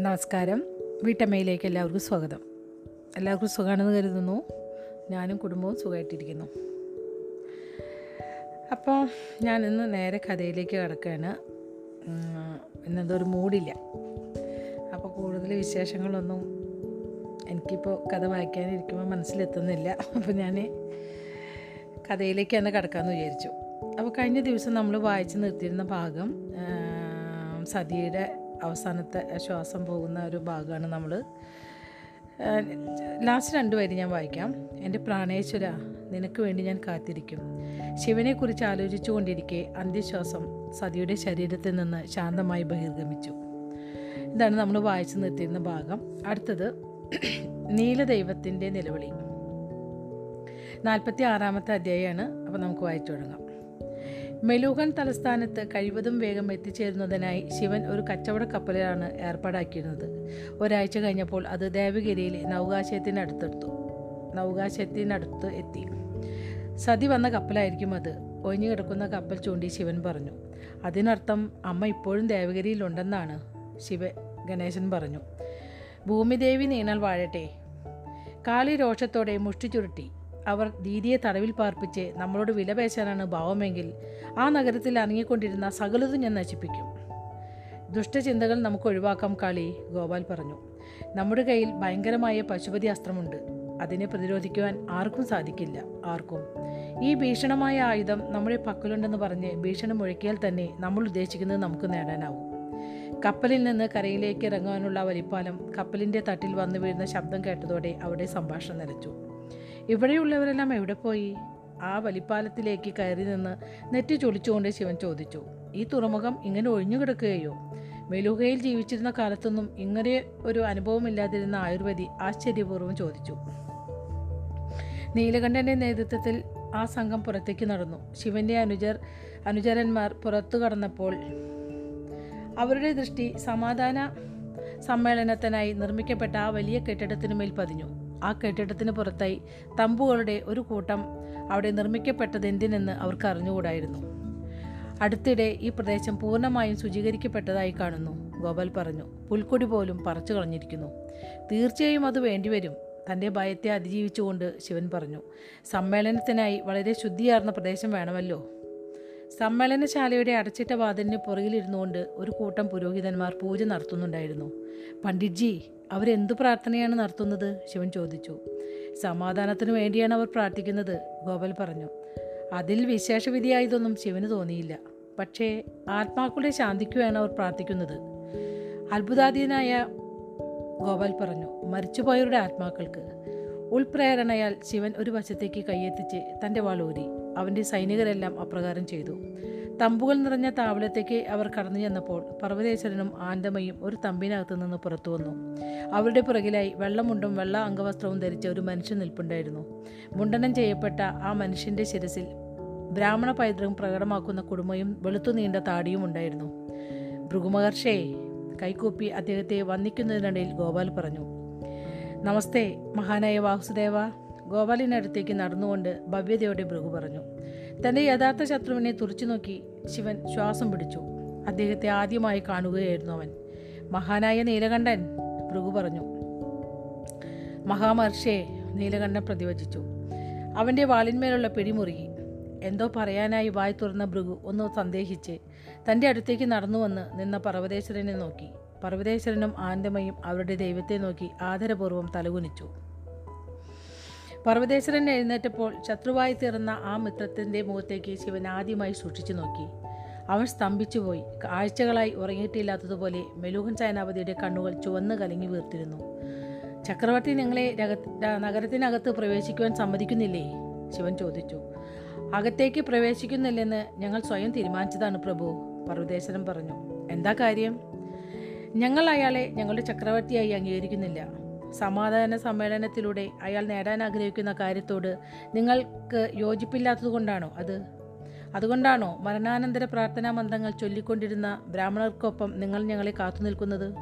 നമസ്കാരം. വീട്ടമ്മയിലേക്ക് എല്ലാവർക്കും സ്വാഗതം. എല്ലാവർക്കും സുഖമാണെന്ന് കരുതുന്നു. ഞാനും കുടുംബവും സുഖമായിട്ടിരിക്കുന്നു. അപ്പോൾ ഞാനിന്ന് നേരെ കഥയിലേക്ക് കിടക്കുകയാണ്. ഉം, ഇന്നെന്തോ ഒരു മൂഡില്ല അപ്പോൾ കൂടുതൽ വിശേഷങ്ങളൊന്നും എനിക്കിപ്പോൾ കഥ വായിക്കാനിരിക്കുമ്പോൾ മനസ്സിലെത്തുന്നില്ല. അപ്പോൾ ഞാൻ കഥയിലേക്ക് തന്നെ കിടക്കാമെന്ന് വിചാരിച്ചു. അപ്പോൾ കഴിഞ്ഞ ദിവസം നമ്മൾ വായിച്ച് നിർത്തിയിരുന്ന ഭാഗം സതിയുടെ അവസാനത്തെ ശ്വാസം പോകുന്ന ഒരു ഭാഗമാണ് നമ്മൾ. ലാസ്റ്റ് രണ്ട് വരി ഞാൻ വായിക്കാം. എന്റെ പ്രാണേശ്വര നിനക്ക് വേണ്ടി ഞാൻ കാത്തിരിക്കും. ശിവനെക്കുറിച്ച് ആലോചിച്ചു കൊണ്ടിരിക്കെ അന്ത്യശ്വാസം സതിയുടെ ശരീരത്തിൽ നിന്ന് ശാന്തമായി ബഹിർഗമിച്ചു. ഇതാണ് നമ്മൾ വായിച്ചു നിർത്തിയിരുന്ന ഭാഗം. അടുത്തത് നീലദൈവത്തിന്റെ നിലവിളി. നാൽപ്പത്തി ആറാമത്തെ അധ്യായമാണ്. അപ്പോൾ നമുക്ക് വായിച്ചു തുടങ്ങാം. മെലൂഹൻ തലസ്ഥാനത്ത് കഴിവതും വേഗം എത്തിച്ചേരുന്നതിനായി ശിവൻ ഒരു കച്ചവട കപ്പലിലാണ് ഏർപ്പാടാക്കിയിരുന്നത്. ഒരാഴ്ച കഴിഞ്ഞപ്പോൾ അത് ദേവഗിരിയിലെ നൗകാശയത്തിനടുത്തെടുത്തു. നൗകാശയത്തിനടുത്ത് എത്തി. സതി വന്ന കപ്പലായിരിക്കും അത്. ഒഴിഞ്ഞു കിടക്കുന്ന കപ്പൽ ചൂണ്ടി ശിവൻ പറഞ്ഞു. അതിനർത്ഥം അമ്മ ഇപ്പോഴും ദേവഗിരിയിലുണ്ടെന്നാണ് ശിവ ഗണേശൻ പറഞ്ഞു. ഭൂമിദേവി നീണാൽ വാഴട്ടെ. കാളി രോഷത്തോടെ മുഷ്ടി ചുരുട്ടി. അവർ ദീദിയെ തടവിൽ പാർപ്പിച്ച് നമ്മളോട് വില പേശാനാണ് ഭാവമെങ്കിൽ ആ നഗരത്തിൽ അനങ്ങിക്കൊണ്ടിരുന്ന സകലതും ഞാൻ നശിപ്പിക്കും. ദുഷ്ടചിന്തകൾ നമുക്ക് ഒഴിവാക്കാം കാളി ഗോപാൽ പറഞ്ഞു. നമ്മുടെ കയ്യിൽ ഭയങ്കരമായ പശുപതി അസ്ത്രമുണ്ട്. അതിനെ പ്രതിരോധിക്കുവാൻ ആർക്കും സാധിക്കില്ല. ആർക്കും? ഈ ഭീഷണമായ ആയുധം നമ്മുടെ പക്കലുണ്ടെന്ന് പറഞ്ഞ് ഭീഷണി മുഴക്കിയാൽ തന്നെ നമ്മൾ ഉദ്ദേശിക്കുന്നത് നമുക്ക് നേടാനാവും. കപ്പലിൽ നിന്ന് കരയിലേക്ക് ഇറങ്ങാനുള്ള വലിപ്പാലം കപ്പലിന്റെ തട്ടിൽ വന്നു വീഴുന്ന ശബ്ദം കേട്ടതോടെ അവിടെ സംഭാഷണം നിലച്ചു. ഇവിടെയുള്ളവരെല്ലാം എവിടെ പോയി? ആ വലിപ്പാലത്തിലേക്ക് കയറി നിന്ന് നെറ്റി ചൊളിച്ചുകൊണ്ട് ശിവൻ ചോദിച്ചു ഈ തുറമുഖം ഇങ്ങനെ ഒഴിഞ്ഞു കിടക്കുകയോ? ജീവിച്ചിരുന്ന കാലത്തൊന്നും ഇങ്ങനെ ഒരു അനുഭവമില്ലാതിരുന്ന ആയുർവേദി ആശ്ചര്യപൂർവം ചോദിച്ചു. നീലകണ്ഠന്റെ നേതൃത്വത്തിൽ ആ സംഘം പുറത്തേക്ക് നടന്നു. ശിവന്റെ അനുജർ അനുചരന്മാർ പുറത്തു കടന്നപ്പോൾ അവരുടെ ദൃഷ്ടി സമാധാന സമ്മേളനത്തിനായി നിർമ്മിക്കപ്പെട്ട ആ വലിയ കെട്ടിടത്തിനുമേൽ പതിഞ്ഞു. ആ കെട്ടിടത്തിന് പുറത്തായി തമ്പുകളുടെ ഒരു കൂട്ടം അവിടെ നിർമ്മിക്കപ്പെട്ടത് എന്തിനെന്ന് അവർക്ക് അറിഞ്ഞുകൂടായിരുന്നു. അടുത്തിടെ ഈ പ്രദേശം പൂർണമായും ശുചീകരിക്കപ്പെട്ടതായി കാണുന്നു ഗോപാൽ പറഞ്ഞു. പുൽക്കൊടി പോലും പറിച്ചു കളഞ്ഞിരിക്കുന്നു. തീർച്ചയായും അത് വേണ്ടിവരും തന്റെ ഭയത്തെ അതിജീവിച്ചുകൊണ്ട് ശിവൻ പറഞ്ഞു. സമ്മേളനത്തിനായി വളരെ ശുദ്ധിയാർന്ന പ്രദേശം വേണമല്ലോ. സമ്മേളനശാലയുടെ അടച്ചിട്ട വാതിലിന് പുറകിലിരുന്നുകൊണ്ട് ഒരു കൂട്ടം പുരോഹിതന്മാർ പൂജ നടത്തുന്നുണ്ടായിരുന്നു. പണ്ഡിറ്റ്ജി അവരെന്തു പ്രാർത്ഥനയാണ് നടത്തുന്നത്? ശിവൻ ചോദിച്ചു. സമാധാനത്തിനു വേണ്ടിയാണ് അവർ പ്രാർത്ഥിക്കുന്നത് ഗോപൽ പറഞ്ഞു. അതിൽ വിശേഷവിധിയായതൊന്നും ശിവന് തോന്നിയില്ല. പക്ഷേ ആത്മാക്കളുടെ ശാന്തിക്കുവാണ് അവർ പ്രാർത്ഥിക്കുന്നത്. അത്ഭുതാധീനായ ഗോപാൽ പറഞ്ഞു മരിച്ചുപോയവരുടെ ആത്മാക്കൾക്ക്. ഉൾപ്രേരണയാൽ ശിവൻ ഒരു വശത്തേക്ക് കൈയെത്തിച്ച് തന്റെ വാളൂരി അവന്റെ സൈനികരെല്ലാം അപ്രകാരം ചെയ്തു. തമ്പുകൾ നിറഞ്ഞ താവളത്തേക്ക് അവർ കടന്നു ചെന്നപ്പോൾ പർവതേശ്വരനും ആന്തമയും ഒരു തമ്പിനകത്തു നിന്ന് പുറത്തു വന്നു. അവരുടെ പുറകിലായി വെള്ളമുണ്ടും വെള്ള അംഗവസ്ത്രവും ധരിച്ച ഒരു മനുഷ്യൻ നിൽപ്പുണ്ടായിരുന്നു. മുണ്ടനം ചെയ്യപ്പെട്ട ആ മനുഷ്യന്റെ ശിരസിൽ ബ്രാഹ്മണ പൈതൃകം പ്രകടമാക്കുന്ന കുടുമയും വെളുത്തു നീണ്ട താടിയും ഉണ്ടായിരുന്നു. ഭൃഗുമഹർഷേ കൈകൂപ്പി അദ്ദേഹത്തെ വന്ദിക്കുന്നതിനിടയിൽ ഗോപാൽ പറഞ്ഞു നമസ്തേ മഹാനായ വാസുദേവ. ഗോപാലിനടുത്തേക്ക് നടന്നുകൊണ്ട് ഭവ്യതയോടെ ഭൃഗു പറഞ്ഞു തന്റെ യഥാർത്ഥ ശത്രുവിനെ തുറച്ചു നോക്കി ശിവൻ ശ്വാസം പിടിച്ചു. അദ്ദേഹത്തെ ആദ്യമായി കാണുകയായിരുന്നു അവൻ. മഹാനായ നീലകണ്ഠൻ ഭൃഗു പറഞ്ഞു. മഹാമഹർഷിയെ നീലകണ്ഠൻ പ്രതിവചിച്ചു. അവന്റെ വാളിന്മേലുള്ള പിടിമുറുകി. എന്തോ പറയാനായി വായി തുറന്ന ഭൃഗു ഒന്ന് സന്ദേഹിച്ച് തന്റെ അടുത്തേക്ക് നടന്നു വന്ന് നിന്ന പർവതേശ്വരനെ നോക്കി. പർവതേശ്വരനും ആനന്ദമയും അവരുടെ ദൈവത്തെ നോക്കി ആദരപൂർവം തലകുനിച്ചു. പർവതേശ്വരൻ എഴുന്നേറ്റപ്പോൾ ശത്രുവായി തീർന്ന ആ മിത്രത്തിന്റെ മുഖത്തേക്ക് ശിവൻ ആദ്യമായി സൂക്ഷിച്ചു നോക്കി. അവൻ സ്തംഭിച്ചുപോയി. ആഴ്ചകളായി ഉറങ്ങിയിട്ടില്ലാത്തതുപോലെ മെലൂഹൻ സേനാപതിയുടെ കണ്ണുകൾ ചുവന്ന് കലങ്ങി വീർത്തിരുന്നു. ചക്രവർത്തി ര- നഗരത്തിനകത്ത് പ്രവേശിക്കുവാൻ സമ്മതിക്കുന്നില്ലേ? ശിവൻ ചോദിച്ചു. അകത്തേക്ക് പ്രവേശിക്കുന്നില്ലെന്ന് ഞങ്ങൾ സ്വയം തീരുമാനിച്ചതാണ് പ്രഭു പർവതേശ്വരൻ പറഞ്ഞു. എന്താ കാര്യം? ഞങ്ങൾ അയാളെ ഞങ്ങളുടെ ചക്രവർത്തിയായി അംഗീകരിക്കുന്നില്ല. സമാധാന സമ്മേളനത്തിലൂടെ അയാൾ നേടാൻ ആഗ്രഹിക്കുന്ന കാര്യത്തോട് നിങ്ങൾക്ക് യോജിപ്പില്ലാത്തതുകൊണ്ടാണോ അത്? അതുകൊണ്ടാണോ മരണാനന്തര പ്രാർത്ഥനാ മന്ത്രങ്ങൾ ചൊല്ലിക്കൊണ്ടിരുന്ന ബ്രാഹ്മണർക്കൊപ്പം നിങ്ങൾ ഞങ്ങളെ കാത്തു നിൽക്കുന്നത്?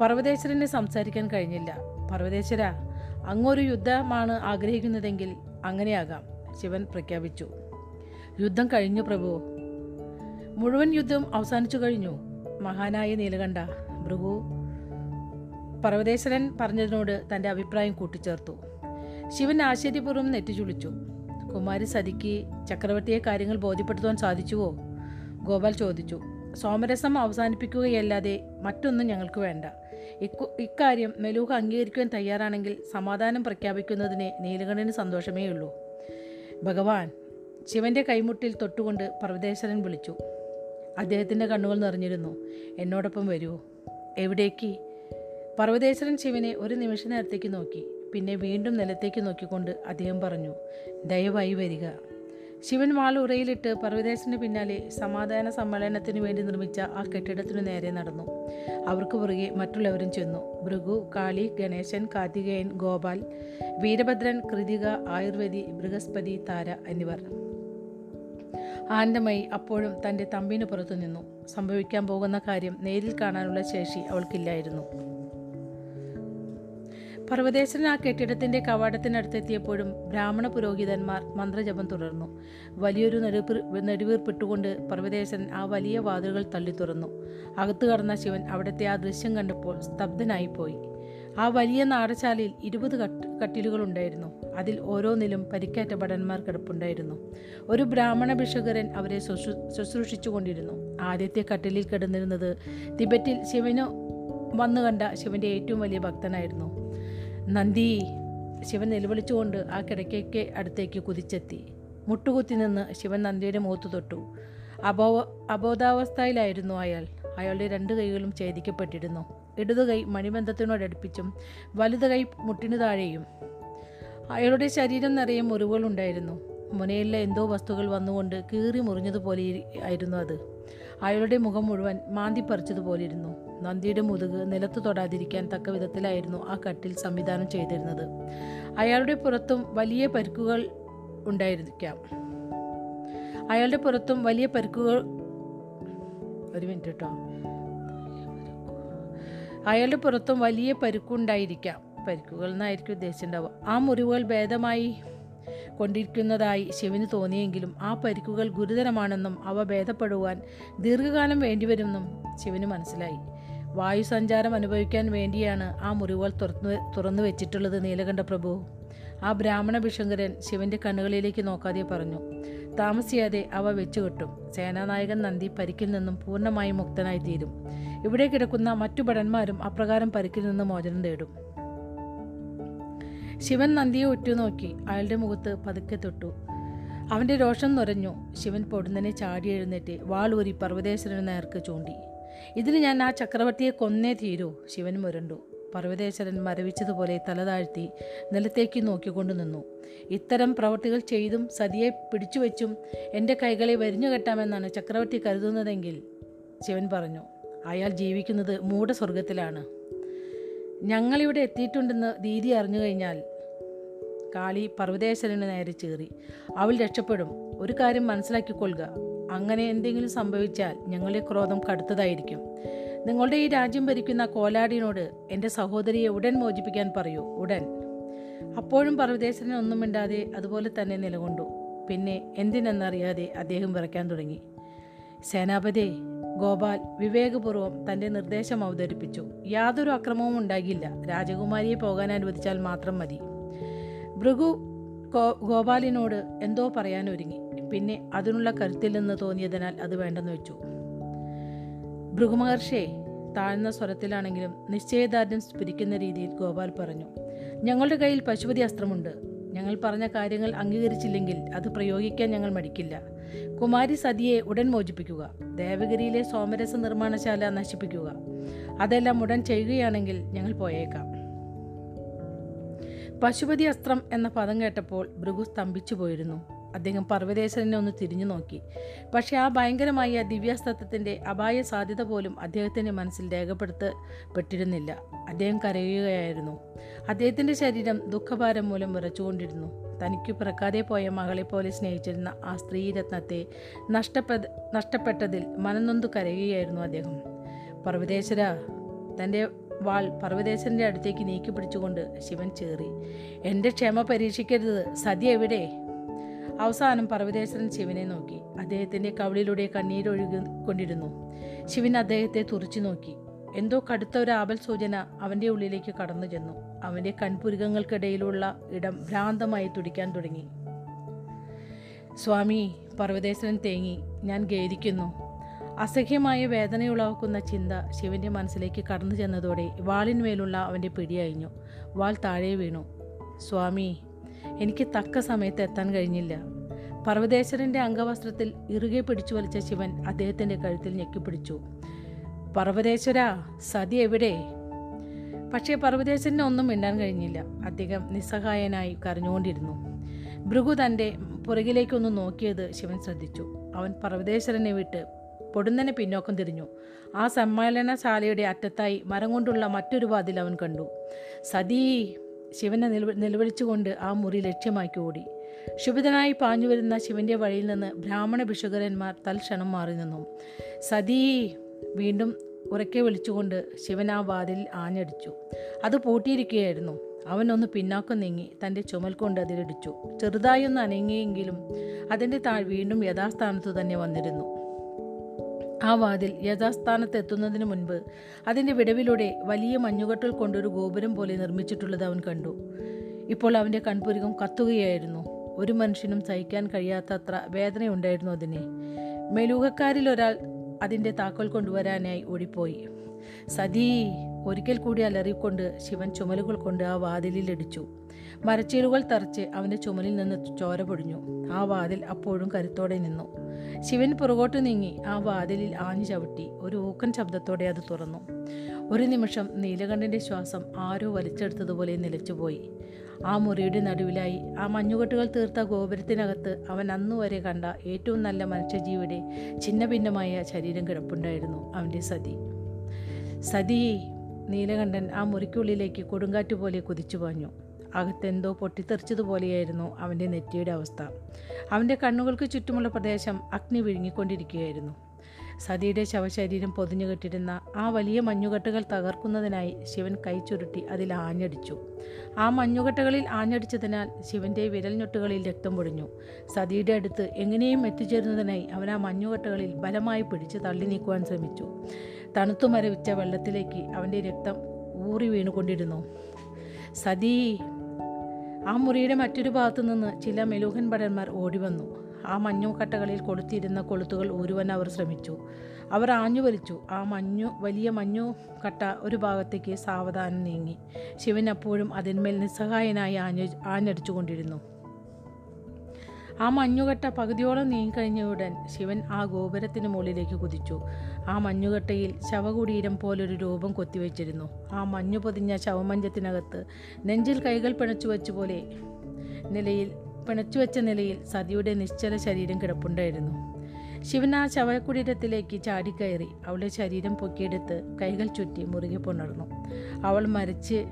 പർവതേശ്വരന് സംസാരിക്കാൻ കഴിഞ്ഞില്ല. പർവതേശ്വര അങ്ങൊരു യുദ്ധമാണ് ആഗ്രഹിക്കുന്നതെങ്കിൽ അങ്ങനെയാകാം ശിവൻ പ്രഖ്യാപിച്ചു. യുദ്ധം കഴിഞ്ഞു പ്രഭു. മുഴുവൻ യുദ്ധം അവസാനിച്ചു കഴിഞ്ഞു. മഹാനായ നീലകണ്ഠ ഭൃഗു പർവതേശ്വരൻ പറഞ്ഞതിനോട് തന്റെ അഭിപ്രായം കൂട്ടിച്ചേർത്തു. ശിവൻ ആശ്ചര്യപൂർവം നെറ്റിച്ചുളിച്ചു കുമാരി സതിക്ക് ചക്രവർത്തിയെ കാര്യങ്ങൾ ബോധ്യപ്പെടുത്തുവാൻ സാധിച്ചുവോ? ഗോപാൽ ചോദിച്ചു. സോമരസം അവസാനിപ്പിക്കുകയല്ലാതെ മറ്റൊന്നും ഞങ്ങൾക്ക് വേണ്ട. ഇക്കു ഇക്കാര്യം മെലൂഹ അംഗീകരിക്കുവാൻ തയ്യാറാണെങ്കിൽ സമാധാനം പ്രഖ്യാപിക്കുന്നതിന് നീലകണ്ഠന് സന്തോഷമേ ഉള്ളൂ. ഭഗവാൻ ശിവന്റെ കൈമുട്ടിൽ തൊട്ടുകൊണ്ട് പർവതേശ്വരൻ വിളിച്ചു. അദ്ദേഹത്തിന്റെ കണ്ണുകൾ നിറഞ്ഞിരുന്നു. എന്നോടൊപ്പം വരൂ. എവിടേക്ക്? പർവതേശ്വരൻ ശിവനെ ഒരു നിമിഷ നേരത്തേക്ക് നോക്കി. പിന്നെ വീണ്ടും നിലത്തേക്ക് നോക്കിക്കൊണ്ട് അദ്ദേഹം പറഞ്ഞു ദയവായി വരിക. ശിവൻ വാൾ ഉറയിലിട്ട് പർവതേശന് പിന്നാലെ സമാധാന സമ്മേളനത്തിനു വേണ്ടി നിർമ്മിച്ച ആ കെട്ടിടത്തിനു നേരെ നടന്നു. അവർക്ക് പുറകെ മറ്റുള്ളവരും ചെന്നു. ഭൃഗു കാളി ഗണേശൻ കാർത്തികേയൻ ഗോപാൽ വീരഭദ്രൻ കൃതിക ആയുർവേദി ബൃഹസ്പതി താര എന്നിവർ. ആനന്ദമയി അപ്പോഴും തന്റെ തമ്പിന് പുറത്തു നിന്നു. സംഭവിക്കാൻ പോകുന്ന കാര്യം നേരിൽ കാണാനുള്ള ശേഷി അവൾക്കില്ലായിരുന്നു. പർവതേശ്വരൻ ആ കെട്ടിടത്തിന്റെ കവാടത്തിനടുത്തെത്തിയപ്പോഴും ബ്രാഹ്മണ പുരോഹിതന്മാർ മന്ത്രജപം തുടർന്നു. വലിയൊരു നെടുവീർ നെടുവീർപ്പിട്ടുകൊണ്ട് പർവതേശ്വരൻ ആ വലിയ വാതിലുകൾ തള്ളി തുറന്നു. അകത്തു കടന്ന ശിവൻ അവിടുത്തെ ആ ദൃശ്യം കണ്ടപ്പോൾ സ്തബ്ധനായിപ്പോയി. ആ വലിയ നാടശാലയിൽ ഇരുപത് കട്ട് കട്ടിലുകളുണ്ടായിരുന്നു. അതിൽ ഓരോന്നിലും പരിക്കേറ്റ ഭടന്മാർ കിടപ്പുണ്ടായിരുന്നു. ഒരു ബ്രാഹ്മണ ഭിഷകരൻ അവരെ ശുശ്രൂ ശുശ്രൂഷിച്ചുകൊണ്ടിരുന്നു. ആദ്യത്തെ കട്ടിലിൽ കിടന്നിരുന്നത് തിബറ്റിൽ ശിവന് വന്നു കണ്ട ശിവന്റെ ഏറ്റവും വലിയ ഭക്തനായിരുന്നു. നന്ദി. ശിവൻ നിലവിളിച്ചുകൊണ്ട് ആ കിടക്കയ്ക്ക് അടുത്തേക്ക് കുതിച്ചെത്തി. മുട്ടുകുത്തി നിന്ന് ശിവൻ നന്ദിയുടെ മുഖത്ത് തൊട്ടു. അബോ അബോധാവസ്ഥയിലായിരുന്നു അയാൾ. അയാളുടെ രണ്ട് കൈകളും ഛേദിക്കപ്പെട്ടിരുന്നു. ഇടതു കൈ മണിബന്ധത്തിനോടടുപ്പിച്ചും വലുത് കൈ മുട്ടിനു താഴെയും. അയാളുടെ ശരീരം നിറയെ മുറിവുകളുണ്ടായിരുന്നു മുനയിലെ എന്തോ വസ്തുക്കൾ വന്നുകൊണ്ട് കീറി മുറിഞ്ഞതുപോലെ ആയിരുന്നു അത്. അയാളുടെ മുഖം മുഴുവൻ മാന്തി പറിച്ചതുപോലെ ഇരുന്നു നന്ദിയുടെ മുതുക് നിലത്ത് തൊടാതിരിക്കാൻ തക്ക വിധത്തിലായിരുന്നു ആ കട്ടിൽ സംവിധാനം ചെയ്തിരുന്നത്. അയാളുടെ പുറത്തും വലിയ പരിക്കുകൾ ഉണ്ടായിരിക്കാം. അയാളുടെ പുറത്തും വലിയ പരിക്കുകൾ ഒരു മിനിറ്റ് കേട്ടോ. അയാളുടെ പുറത്തും വലിയ പരുക്കുണ്ടായിരിക്കാം പരിക്കുകൾ എന്നായിരിക്കും ഉദ്ദേശിച്ചിട്ടുണ്ടാവുക. ആ മുറിവുകൾ ഭേദമായി കൊണ്ടിരിക്കുന്നതായി ശിവന് തോന്നിയെങ്കിലും ആ പരിക്കുകൾ ഗുരുതരമാണെന്നും അവ ഭേദപ്പെടുവാൻ ദീർഘകാലം വേണ്ടിവരുമെന്നും ശിവന് മനസ്സിലായി. വായു സഞ്ചാരം അനുഭവിക്കാൻ വേണ്ടിയാണ് ആ മുറിവുകൾ തുറന്നു തുറന്നു വെച്ചിട്ടുള്ളത് നീലകണ്ഠ പ്രഭു. ആ ബ്രാഹ്മണ ഭിഷങ്കരൻ ശിവന്റെ കണ്ണുകളിലേക്ക് നോക്കാതെ പറഞ്ഞു താമസിയാതെ അവ വെച്ചു വെച്ചുകെട്ടും സേനാനായകൻ നന്ദി പരിക്കിൽ നിന്നും പൂർണമായും മുക്തനായി തീരും ഇവിടെ കിടക്കുന്ന മറ്റു ഭടന്മാരും അപ്രകാരം പരിക്കിൽ നിന്ന് മോചനം തേടും. ശിവൻ നന്ദിയെ ഉറ്റുനോക്കി അയാളുടെ മുഖത്ത് പതുക്കെ തൊട്ടു. അവന്റെ രോഷം നുരഞ്ഞു. ശിവൻ പൊടുന്നനെ ചാടി എഴുന്നേറ്റ് വാളൂരി പർവതേശ്വരന് നേർക്ക് ചൂണ്ടി. ഇതിന് ഞാൻ ആ ചക്രവർത്തിയെ കൊന്നേ തീരൂ. ശിവൻ മുരണ്ടു. പർവതേശ്വരൻ മരവിച്ചതുപോലെ തലതാഴ്ത്തി നിലത്തേക്ക് നോക്കിക്കൊണ്ടു നിന്നു. ഇത്തരം പ്രവൃത്തികൾ ചെയ്തും സതിയെ പിടിച്ചുവെച്ചും എന്റെ കൈകളെ വരിഞ്ഞു കെട്ടാമെന്നാണ് ചക്രവർത്തി കരുതുന്നതെങ്കിൽ ശിവൻ പറഞ്ഞു അയാൾ ജീവിക്കുന്നത് മൂഢസ്വർഗത്തിലാണ് ഞങ്ങളിവിടെ എത്തിയിട്ടുണ്ടെന്ന് ദീദി അറിഞ്ഞു കഴിഞ്ഞാൽ കാളി പർവതേശ്വരന് നേരെ ചേറി. അവൾ രക്ഷപ്പെടും. ഒരു കാര്യം മനസ്സിലാക്കിക്കൊള്ളുക. അങ്ങനെ എന്തെങ്കിലും സംഭവിച്ചാൽ ഞങ്ങളുടെ ക്രോധം കടുത്തതായിരിക്കും. നിങ്ങളുടെ ഈ രാജ്യം ഭരിക്കുന്ന കോലാടിനോട് എന്റെ സഹോദരിയെ ഉടൻ മോചിപ്പിക്കാൻ പറയൂ ഉടൻ. അപ്പോഴും പർവതേശ്വരൻ ഒന്നും മിണ്ടാതെ അതുപോലെ തന്നെ നിലകൊണ്ടു. പിന്നെ എന്തിനെന്നറിയാതെ അദ്ദേഹം വിറയ്ക്കാൻ തുടങ്ങി. സേനാപതി ഗോപാൽ വിവേകപൂർവം തന്റെ നിർദ്ദേശം അവതരിപ്പിച്ചു. യാതൊരു അക്രമവും ഉണ്ടാകില്ല. രാജകുമാരിയെ പോകാൻ അനുവദിച്ചാൽ മാത്രം മതി. ഭൃഗു ഗോ- ഗോപാലിനോട് എന്തോ പറയാനൊരുങ്ങി പിന്നെ അതിനുള്ള കരുത്തില്ലെന്ന് തോന്നിയതിനാൽ അത് വേണ്ടെന്ന് വെച്ചു. ഭൃഗുമഹർഷേ താഴ്ന്ന സ്വരത്തിലാണെങ്കിലും നിശ്ചയദാർഢ്യം സ്ഫുരിക്കുന്ന രീതിയിൽ ഗോപാൽ പറഞ്ഞു ഞങ്ങളുടെ കയ്യിൽ പശുപതി അസ്ത്രമുണ്ട്. ഞങ്ങൾ പറഞ്ഞ കാര്യങ്ങൾ അംഗീകരിച്ചില്ലെങ്കിൽ അത് പ്രയോഗിക്കാൻ ഞങ്ങൾ മടിക്കില്ല. കുമാരി സതിയെ ഉടൻ മോചിപ്പിക്കുക. ദേവഗിരിയിലെ സോമരസ നിർമ്മാണശാല നശിപ്പിക്കുക. അതെല്ലാം ഉടൻ ചെയ്യുകയാണെങ്കിൽ ഞങ്ങൾ പോയേക്കാം. പശുപതി അസ്ത്രം എന്ന പദം കേട്ടപ്പോൾ ഭൃഗു സ്തംഭിച്ചു പോയിരുന്നു അദ്ദേഹം പർവതേശ്വരനെ ഒന്ന് തിരിഞ്ഞു നോക്കി. പക്ഷേ ആ ഭയങ്കരമായ ദിവ്യാസ്ത്രത്തിന്റെ അപായ സാധ്യത പോലും അദ്ദേഹത്തിന്റെ മനസ്സിൽ രേഖപ്പെടുത്തപ്പെട്ടിരുന്നില്ല. അദ്ദേഹം കരയുകയായിരുന്നു. അദ്ദേഹത്തിന്റെ ശരീരം ദുഃഖഭാരം മൂലം വിറച്ചുകൊണ്ടിരുന്നു. തനിക്ക് പിറക്കാതെ പോയ മകളെ പോലെ സ്നേഹിച്ചിരുന്ന ആ സ്ത്രീരത്നത്തെ നഷ്ടപ്പെട നഷ്ടപ്പെട്ടതിൽ മനനൊന്തു കരയുകയായിരുന്നു അദ്ദേഹം. പർവതേശ്വര തന്റെ വാൾ പർവതേശ്വരന്റെ അടുത്തേക്ക് നീക്കി പിടിച്ചുകൊണ്ട് ശിവൻ ചേറി. എന്റെ ക്ഷമ പരീക്ഷിക്കരുത്. സദ്യ എവിടെ? അവസാനം പർവതേശ്വരൻ ശിവനെ നോക്കി. അദ്ദേഹത്തിന്റെ കവിളിലൂടെ കണ്ണീരൊഴുകി കൊണ്ടിരുന്നു. ശിവൻ അദ്ദേഹത്തെ തുറച്ചു നോക്കി. എന്തോ കടുത്ത ഒരു ആപൽ സൂചന അവന്റെ ഉള്ളിലേക്ക് കടന്നു ചെന്നു. അവന്റെ കൺപുരുകങ്ങൾക്കിടയിലുള്ള ഇടം ഭ്രാന്തമായി തുടിക്കാൻ തുടങ്ങി. സ്വാമി പർവതേശ്വരൻ തേങ്ങി. ഞാൻ ഖേദിക്കുന്നു. അസഹ്യമായ വേദനയുളവാക്കുന്ന ചിന്ത ശിവന്റെ മനസ്സിലേക്ക് കടന്നു ചെന്നതോടെ വാളിന്മേലുള്ള അവന്റെ പിടിയഴിഞ്ഞു വാൾ താഴെ വീണു. സ്വാമി എനിക്ക് തക്ക സമയത്ത് എത്താൻ കഴിഞ്ഞില്ല. പർവതേശ്വരന്റെ അംഗവസ്ത്രത്തിൽ ഇറുകെ പിടിച്ചു വലിച്ച ശിവൻ അദ്ദേഹത്തിന്റെ കഴുത്തിൽ ഞെക്കിപ്പിടിച്ചു പർവതേശ്വര സതി എവിടെ? പക്ഷേ പർവതേശ്വരന് ഒന്നും മിണ്ടാൻ കഴിഞ്ഞില്ല. അദ്ദേഹം നിസ്സഹായനായി കരഞ്ഞുകൊണ്ടിരുന്നു. ഭൃഗു തന്റെ പുറകിലേക്കൊന്ന് നോക്കിയത് ശിവൻ ശ്രദ്ധിച്ചു. അവൻ പർവതേശ്വരനെ വിട്ട് പൊടുന്നനെ പിന്നോക്കം തിരിഞ്ഞു. ആ സമ്മേളനശാലയുടെ അറ്റത്തായി മരം കൊണ്ടുള്ള മറ്റൊരു വാതിൽ അവൻ കണ്ടു. സതീ ശിവനെ നിലവ നിലവിളിച്ചുകൊണ്ട് ആ മുറി ലക്ഷ്യമാക്കി ഓടി. ശുഭിതനായി പാഞ്ഞു വരുന്ന ശിവന്റെ വഴിയിൽ നിന്ന് ബ്രാഹ്മണ ഭിഷുകരന്മാർ തൽക്ഷണം മാറി നിന്നു. സതീ വീണ്ടും ഉറക്കെ വിളിച്ചുകൊണ്ട് ശിവൻ ആ വാതിൽ ആഞ്ഞടിച്ചു. അത് പൂട്ടിയിരിക്കുകയായിരുന്നു. ഒന്ന് പിന്നാക്കം നീങ്ങി തന്റെ ചുമൽ കൊണ്ട് അതിലിടിച്ചു. ചെറുതായി ഒന്ന് അനങ്ങിയെങ്കിലും അതിന്റെ താഴ് വീണ്ടും യഥാസ്ഥാനത്തു തന്നെ വന്നിരുന്നു. ആ വാതിൽ യഥാസ്ഥാനത്ത് എത്തുന്നതിന് മുൻപ് അതിന്റെ വിടവിലൂടെ വലിയ മഞ്ഞുകട്ടൽ കൊണ്ടൊരു ഗോപുരം പോലെ നിർമ്മിച്ചിട്ടുള്ളത് അവൻ കണ്ടു. ഇപ്പോൾ അവന്റെ കൺപുരികം കത്തുകയായിരുന്നു. ഒരു മനുഷ്യനും സഹിക്കാൻ കഴിയാത്തത്ര വേദനയുണ്ടായിരുന്നു അതിനെ. മെലൂഹക്കാരിൽ ഒരാൾ അതിന്റെ താക്കോൽ കൊണ്ടുവരാനായി ഓടിപ്പോയി. സതീ ഒരിക്കൽ കൂടി അലറിക്കൊണ്ട് ശിവൻ ചുമലുകൾ കൊണ്ട് ആ വാതിലിൽ ഇടിച്ചു. മരച്ചീലുകൾ തറച്ച് അവന്റെ ചുമലിൽ നിന്ന് ചോര പൊടിഞ്ഞു ആ വാതിൽ അപ്പോഴും കരുത്തോടെ നിന്നു. ശിവൻ പുറകോട്ട് നീങ്ങി ആ വാതിലിൽ ആഞ്ഞു ചവിട്ടി ഒരു ഊക്കൻ ശബ്ദത്തോടെ അത് തുറന്നു. ഒരു നിമിഷം നീലകണ്ഠന്റെ ശ്വാസം ആരോ വലിച്ചെടുത്തതുപോലെ നിലച്ചുപോയി. ആ മുറിയുടെ നടുവിലായി ആ മഞ്ഞുകെട്ടുകൾ തീർത്ത ഗോപുരത്തിനകത്ത് അവൻ അന്നുവരെ കണ്ട ഏറ്റവും നല്ല മനുഷ്യജീവിയുടെ ഛിന്ന ഭിന്നമായ ശരീരം കിടപ്പുണ്ടായിരുന്നു അവന്റെ സതി. സതിയെ നീലകണ്ഠൻ ആ മുറിക്കുള്ളിലേക്ക് കൊടുങ്കാറ്റ് പോലെ കുതിച്ചു പാഞ്ഞു. അകത്തെന്തോ പൊട്ടിത്തെറിച്ചതുപോലെയായിരുന്നു അവന്റെ നെറ്റിയുടെ അവസ്ഥ. അവന്റെ കണ്ണുകൾക്ക് ചുറ്റുമുള്ള പ്രദേശം അഗ്നി വിഴുങ്ങിക്കൊണ്ടിരിക്കുകയായിരുന്നു. സതിയുടെ ശവശരീരം പൊതിഞ്ഞു കെട്ടിരുന്ന ആ വലിയ മഞ്ഞുകെട്ടുകൾ തകർക്കുന്നതിനായി ശിവൻ കൈ ചുരുട്ടി അതിൽ ആഞ്ഞടിച്ചു. ആ മഞ്ഞുകെട്ടുകളിൽ ആഞ്ഞടിച്ചതിനാൽ ശിവന്റെ വിരൽഞ്ഞൊട്ടുകളിൽ രക്തം പൊടിഞ്ഞു. സതിയുടെ അടുത്ത് എങ്ങനെയും എത്തിച്ചേരുന്നതിനായി അവൻ ആ മഞ്ഞുകെട്ടുകളിൽ ബലമായി പിടിച്ച് തള്ളി നീക്കുവാൻ ശ്രമിച്ചു. തണുത്തു മരവിച്ച വെള്ളത്തിലേക്ക് അവന്റെ രക്തം ഊറി വീണുകൊണ്ടിരുന്നു. സതീ ആ മുറിയുടെ മറ്റൊരു ഭാഗത്തു നിന്ന് ചില മെലൂഹൻ ഭടന്മാർ ഓടി വന്നു ആ മഞ്ഞുകട്ടകളിൽ കൊളുത്തിയിരുന്ന കൊളുത്തുകൾ ഊരുവാൻ അവർ ശ്രമിച്ചു. അവർ ആഞ്ഞു വലിച്ചു. ആ മഞ്ഞു വലിയ മഞ്ഞു കട്ട ഒരു ഭാഗത്തേക്ക് സാവധാനം നീങ്ങി. ശിവൻ അപ്പോഴും അതിന്മേൽ നിസ്സഹായനായി ആഞ്ഞു ആഞ്ഞടിച്ചുകൊണ്ടിരുന്നു. ആ മഞ്ഞുകട്ട പകുതിയോളം നീങ്ങിക്കഴിഞ്ഞയുടൻ ശിവൻ ആ ഗോപുരത്തിന് മുകളിലേക്ക് കുതിച്ചു. ആ മഞ്ഞുകട്ടയിൽ ശവകുടീരം പോലൊരു രൂപം കൊത്തിവെച്ചിരുന്നു. ആ മഞ്ഞു പൊതിഞ്ഞ ശവമഞ്ചത്തിനകത്ത് നെഞ്ചിൽ കൈകൾ പിണച്ചു വെച്ച പോലെ നിലയിൽ പിണച്ചു വെച്ച നിലയിൽ സതിയുടെ നിശ്ചല ശരീരം കിടപ്പുണ്ടായിരുന്നു. ശിവൻ ആ ശവകുടീരത്തിലേക്ക് ചാടിക്കയറി അവളുടെ ശരീരം പൊക്കിയെടുത്ത് കൈകൾ ചുറ്റി മുറുകെ പുണർന്നു. അവൾ മരിച്ച്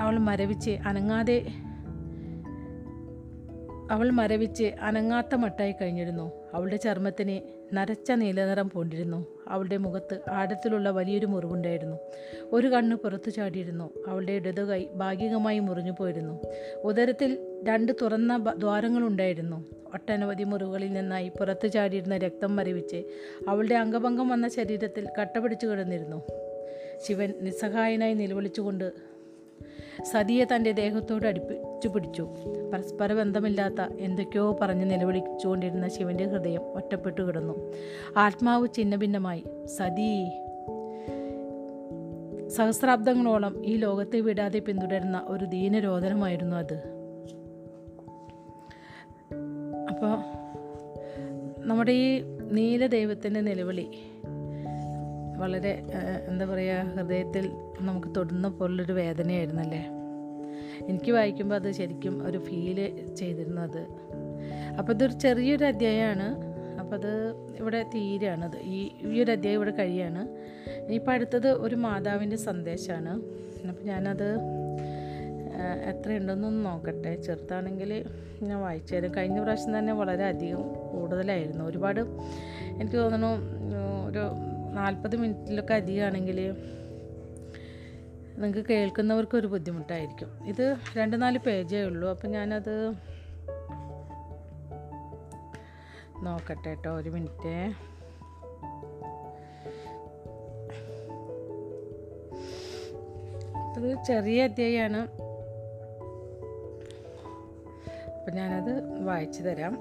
അവൾ മരവിച്ച് അനങ്ങാതെ അവൾ മരവിച്ച് അനങ്ങാത്ത മട്ടായി കഴിഞ്ഞിരുന്നു. അവളുടെ ചർമ്മത്തിന് നരച്ച നീലനിറം പൂണ്ടിരുന്നു. അവളുടെ മുഖത്ത് ആഴത്തിലുള്ള വലിയൊരു മുറിവുണ്ടായിരുന്നു. ഒരു കണ്ണ് പുറത്തു ചാടിയിരുന്നു. അവളുടെ ഇടതു കൈ ഭാഗികമായി മുറിഞ്ഞു പോയിരുന്നു. ഉദരത്തിൽ രണ്ട് തുറന്ന ദ്വാരങ്ങളുണ്ടായിരുന്നു. ഒട്ടനവധി മുറിവുകളിൽ നിന്നായി പുറത്തു ചാടിയിരുന്ന രക്തം മരവിച്ച് അവളുടെ അംഗഭംഗം വന്ന ശരീരത്തിൽ കട്ടപിടിച്ചു കിടന്നിരുന്നു. ശിവൻ നിസ്സഹായനായി നിലവിളിച്ചുകൊണ്ട് സതിയെ തന്റെ ദേഹത്തോട് അടുപ്പിച്ചു പിടിച്ചു. പരസ്പര ബന്ധമില്ലാത്ത എന്തൊക്കെയോ പറഞ്ഞ് നിലവിളിച്ചുകൊണ്ടിരുന്ന ശിവന്റെ ഹൃദയം ഒറ്റപ്പെട്ടു കിടന്നു. ആത്മാവ് ഛിന്നഭിന്നമായി. സതി സഹസ്രാബ്ദങ്ങളോളം ഈ ലോകത്തെ വിടാതെ പിന്തുടരുന്ന ഒരു ദീനരോധനമായിരുന്നു അത്. അപ്പോൾ നമ്മുടെ ഈ നീലദൈവത്തിന്റെ നിലവിളി വളരെ എന്താ പറയുക ഹൃദയത്തിൽ നമുക്ക് തൊടുന്ന പോലുള്ളൊരു വേദനയായിരുന്നല്ലേ? എനിക്ക് വായിക്കുമ്പോൾ അത് ശരിക്കും ഒരു ഫീൽ ചെയ്തിരുന്നത്. അത് അപ്പോൾ ഇതൊരു ചെറിയൊരു അധ്യായമാണ് അപ്പോൾ അത് ഇവിടെ തീരാണത് ഈ ഈ ഒരു അധ്യായം ഇവിടെ കഴിയാണ്. ഇനിയിപ്പോൾ അടുത്തത് ഒരു മാതാവിന്റെ സന്ദേശമാണ് അപ്പോൾ ഞാനത് എത്രയുണ്ടെന്നൊന്ന് നോക്കട്ടെ. ചെറുതാണെങ്കിൽ ഞാൻ വായിച്ചു കഴിഞ്ഞ പ്രാവശ്യം തന്നെ വളരെ അധികം കൂടുതലായിരുന്നു. ഒരുപാട് എനിക്ക് തോന്നുന്നു ഒരു നാൽപ്പത് മിനിറ്റിലൊക്കെ അധികമാണെങ്കിൽ നിങ്ങൾക്ക് കേൾക്കുന്നവർക്ക് ഒരു ബുദ്ധിമുട്ടായിരിക്കും. ഇത് രണ്ട് നാല് പേജേ ഉള്ളൂ. അപ്പം ഞാനത് നോക്കട്ടെ കേട്ടോ ഒരു മിനിറ്റ്. അത് ചെറിയ അധ്യായമാണ് അപ്പം ഞാനത് വായിച്ചു തരാം.